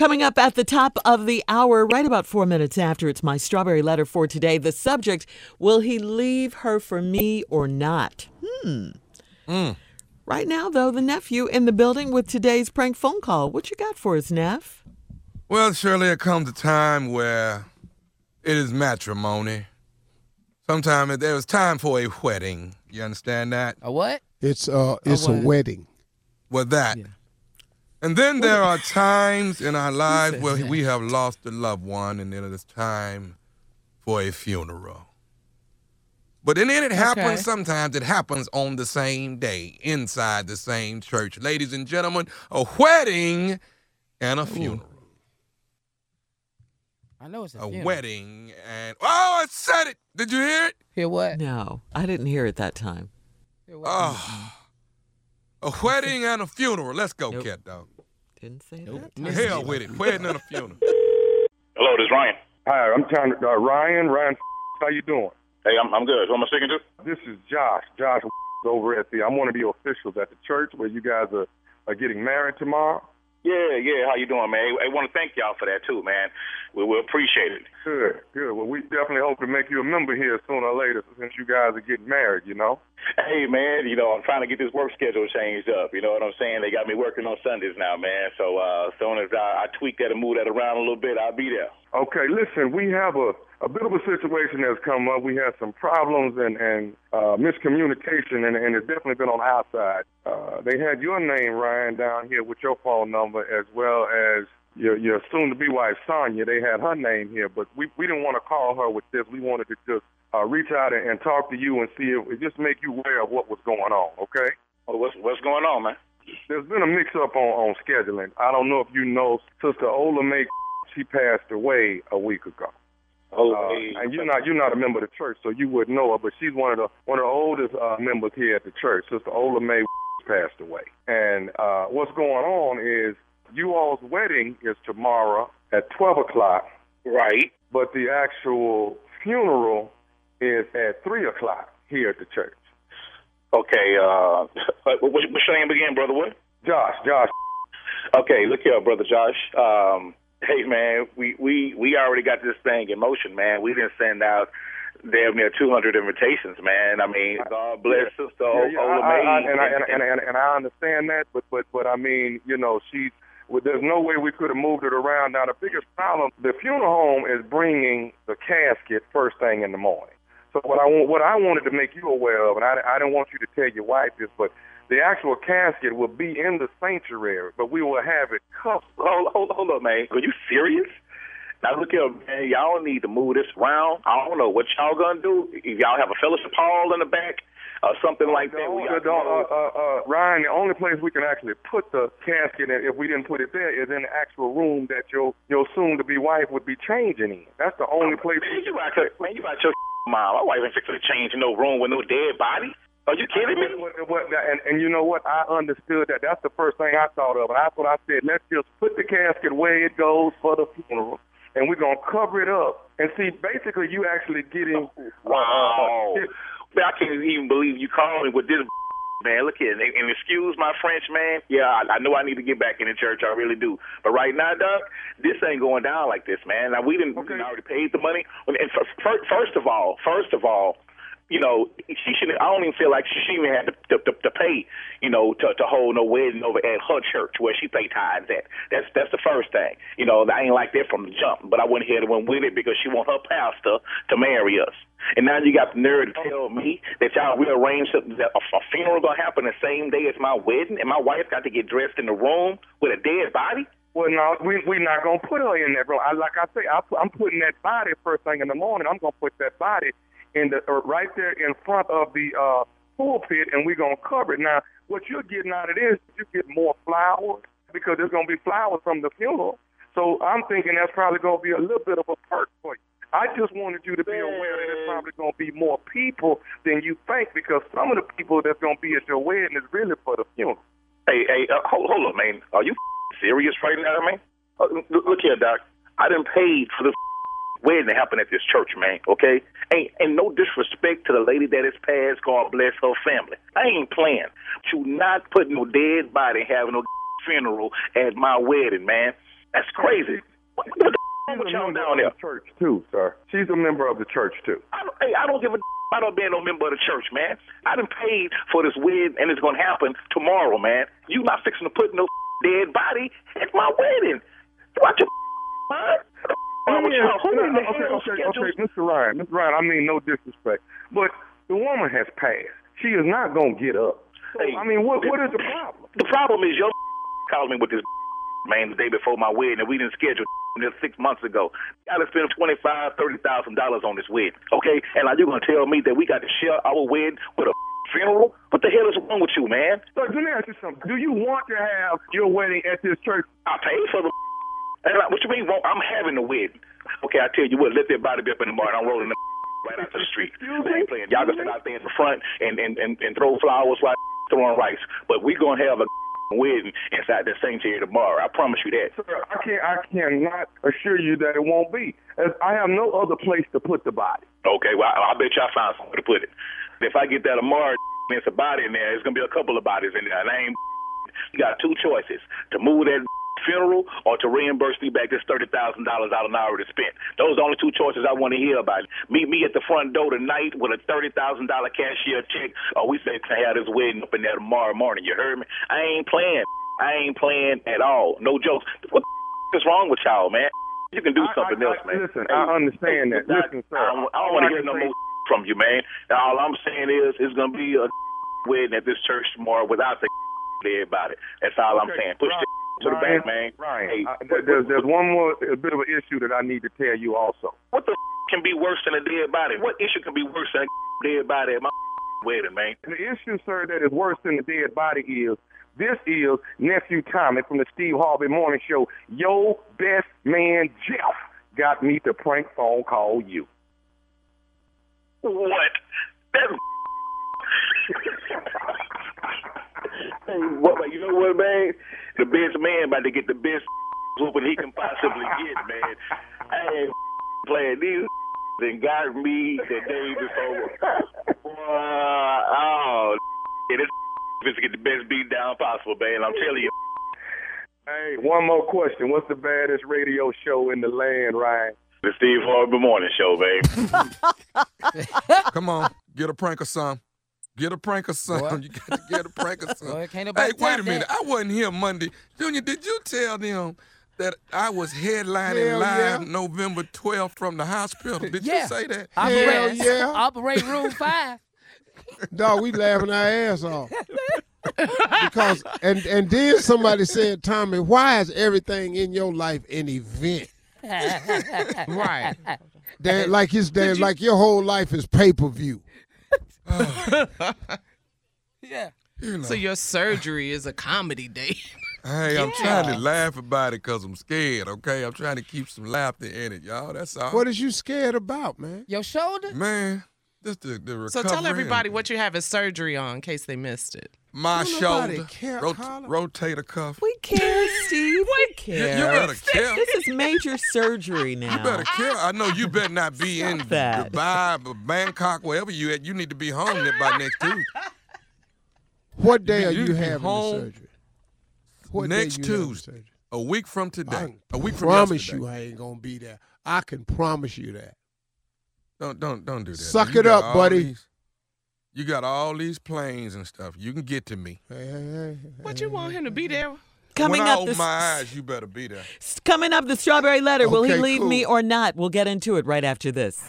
Coming up at the top of the hour, right about four minutes after, it's my strawberry letter for today. The subject Will he leave her for me or not? Hmm. Right now, though, the nephew in the building with today's prank phone call. What you got for us, Neff? Well, surely there comes a time where it is matrimony. Sometime there is time for a wedding. You understand that? A what? It's uh, it's a what? wedding. Well, that. And then there are times in our lives where that? we have lost a loved one, and then it is time for a funeral. But then it happens Okay. sometimes, it happens on the same day, inside the same church. Ladies and gentlemen, a wedding and a funeral. I know it's a, A funeral. wedding and. Oh, I said it! Did you hear it? Hear what? No, I didn't hear it that time. Hear what? Oh. A wedding and a funeral. Let's go, Nope. cat dog. Didn't say Nope. that. To hell with it. Wedding and a funeral. Hello, this is Ryan. Hi, I'm trying to, uh, Ryan. Ryan, how you doing? Hey, I'm I'm good. Who am I speaking to? This is Josh. Josh over at the. I'm one of the officials at the church where you guys are, are getting married tomorrow. Yeah, yeah. How you doing, man? I want to thank y'all for that too, man. We we appreciate it. Good, good. Well, we definitely hope to make you a member here sooner or later since you guys are getting married. You know. Hey, man. You know, I'm trying to get this work schedule changed up. You know what I'm saying? They got me working on Sundays now, man. So uh, as soon as I, I tweak that and move that around a little bit, I'll be there. Okay, listen, we have a, a bit of a situation that's come up. We had some problems and, and uh, miscommunication, and, and it's definitely been on our side. Uh, they had your name, Ryan, down here with your phone number, as well as your, your soon-to-be wife, Sonia. They had her name here, but we, we didn't want to call her with this. We wanted to just uh, reach out and, and talk to you and see if it just make you aware of what was going on, okay? Oh, what's what's going on, man? There's been a mix-up on, on scheduling. I don't know if you know, Sister Ola May, she passed away a week ago. Oh, Uh, hey. and you're not you're not a member of the church, so you wouldn't know her. But she's one of the one of the oldest uh, members here at the church. Sister Ola May passed away, and uh, what's going on is you all's wedding is tomorrow at twelve o'clock, right. but the actual funeral is at three o'clock here at the church. Okay. Uh, what, what's your name again, brother? What? Josh, Josh, Okay, look here, brother Josh. Um, hey, man, we we we already got this thing in motion, man. We didn't send out damn near 200 invitations, man. I mean, God bless Sister Yeah, yeah, Ola I, I, I, May. and, I, and, and, and, and I understand that, but but but I mean, you know, she's. Well, there's no way we could have moved it around. Now, the biggest problem, the funeral home is bringing the casket first thing in the morning. So what I want, what I wanted to make you aware of, and I, I didn't want you to tell your wife this, but the actual casket will be in the sanctuary, but we will have it covered. Hold, hold, hold up, man. Are you serious? Now look here, man. Y'all need to move this around. I don't know what y'all gonna do. If y'all have a fellowship hall in the back or something like that. The where only- the- uh, uh, uh, Ryan, the only place we can actually put the casket, in, if we didn't put it there, is in the actual room that your your soon-to-be wife would be changing in. That's the only place. Man, you out man, you out your mom. My wife ain't fixing to change in no room with no dead body. Are you kidding me? And, and you know what? I understood that. That's the first thing I thought of. And that's what I said. Let's just put the casket where it goes for the funeral, and we're gonna cover it up. And see, basically, you actually getting Wow. uh, Man, I can't even believe you called me with this. Man, look here, and, and excuse my French, man. Yeah, I, I know I need to get back in the church. I really do. But right now, Doug, this ain't going down like this, man. Now we didn't we already paid the money. And f- f- first of all, first of all, you know, she should. I don't even feel like she even had to, to, to, pay, you know, to, to hold no wedding over at her church where she pay tithes at. That's that's the first thing. You know, I ain't like that from the jump. But I went ahead and went with it because she want her pastor to marry us. And now you got the nerve to tell me that y'all rearranged something that a, a funeral gonna happen the same day as my wedding, and my wife got to get dressed in the room with a dead body. Well, no, we we not gonna put her in that room. I, like I say, I, I'm putting that body first thing in the morning. I'm gonna put that body in the uh, right there in front of the uh, pulpit, and we're gonna cover it. Now, what you're getting out of this, you get more flowers because there's gonna be flowers from the funeral. So I'm thinking that's probably gonna be a little bit of a perk for you. I just wanted you to be aware that there's probably going to be more people than you think because some of the people that's going to be at your wedding is really for the funeral. Hey, hey, uh, hold, hold up, man. Are you serious right now, man? Uh, look, look here, Doc. I didn't pay for this wedding to happen at this church, man. Okay, ain't and no disrespect to the lady that is passed. God bless her family. I ain't playing. To not put no dead body having no funeral at my wedding, man. That's crazy. What, what the wrong with y'all down there? church too, sir. She's a member of the church too. I don't, hey, I don't give a. I don't be no member of the church, man. I done paid for this wedding, and it's gonna happen tomorrow, man. You not fixing to put no dead body at my wedding. Watch your mind. Wrong with? Who in the okay, okay, okay, Mr. Ryan, Mr. Ryan. I mean, no disrespect, but the woman has passed. She is not gonna get up. So, Hey, I mean, what what is the problem? The problem is your called me with this man the day before my wedding, and we didn't schedule this six months ago. I got to spend twenty five, thirty thousand dollars on this wedding, okay? And now you're gonna tell me that we got to share our wedding with a funeral? What the hell is wrong with you, man? So let me ask you something. Do you want to have your wedding at this church? I paid for the. And like, what you mean? Well, I'm having a wedding. Okay, I tell you what. Let that body be up in the morning. I'm rolling the right out to the street. They ain't playing. Y'all can stand out there in the front and and and, and throw flowers while throwing rice. But we gonna have a wedding inside that sanctuary tomorrow. I promise you that. Sir, I can't. I cannot assure you that it won't be. As I have no other place to put the body. Okay, well, I, I bet y'all find somewhere to put it. If I get that Amari, there's a body in there. It's gonna be a couple of bodies in there. And I ain't. You got two choices: to move that funeral or to reimburse me back this thirty thousand dollars out I done already spent. Those are the only two choices I want to hear about. Meet me at the front door tonight with a thirty thousand dollar cashier check, or we say to have this wedding up in there tomorrow morning. You heard me? I ain't playing. I ain't playing at all. No jokes. What the is wrong with y'all, man? You can do I- something I- else, I- man. listen, I understand that. Listen, sir, I don't, don't want to hear no more from you, man. All I'm saying is it's gonna be a wedding at this church tomorrow without the everybody. That's all I'm saying. Push Ryan, the to the Ryan, back, man. Ryan, Hey, I, there's, there's one more, a bit of an issue that I need to tell you also. what the can be worse than a dead body? What issue can be worse than a dead body at my wedding, man? The issue, sir, that is worse than the dead body is this is nephew Tommy from the Steve Harvey Morning Show. Your best man Jeff got me to prank phone call you. What? That's hey, what, but you know what, man? The best man about to get the best whooping he can possibly get, man. I ain't playing these and got me the day before. Uh, oh, yeah, this is to get the best beat down possible, man. I'm telling you. Hey, one more question. What's the baddest radio show in the land, Ryan? The Steve Harvey Good Morning Show, babe. Come on, get a prank or some. Get a prank or something. Boy. You got to get a prank or something. Boy, hey, wait a minute. that. I wasn't here Monday. Junior, did you tell them that I was headlining Hell live yeah. November 12th from the hospital? Did Yeah. you say that? Operate, yeah. operate room five. Dog, we laughing our ass off. because and and then somebody said, Tommy, why is everything in your life an event? right. That, like his dad, like your whole life is pay per view. Yeah. You know. So your surgery is a comedy day. Hey, I'm trying to laugh about it because I'm scared, okay? I'm trying to keep some laughter in it, y'all. That's all. What is you scared about, man? Your shoulder? Man, this the, the recovery. So tell everybody and what you're having surgery on in case they missed it. My Don't nobody shoulder, care, rot- rotator cuff. We care, Steve. We You, care. you better care. This is major surgery now. You better care. I know you better not be in that. Dubai, or Bangkok, wherever you at. You need to be home by next Tuesday. What day are You you be having the home surgery? What next day you Tuesday. A week from today. can A week from promise yesterday. you I ain't gonna be there. I can promise you that. Don't don't don't do that. Suck You it up, all buddy. these- you got all these planes and stuff. You can get to me. Hey, hey, hey, What you want him to be there? Coming when I up, open the, my eyes, you better be there. coming up, the strawberry letter. Will he Okay, leave me or not? We'll get into it right after this.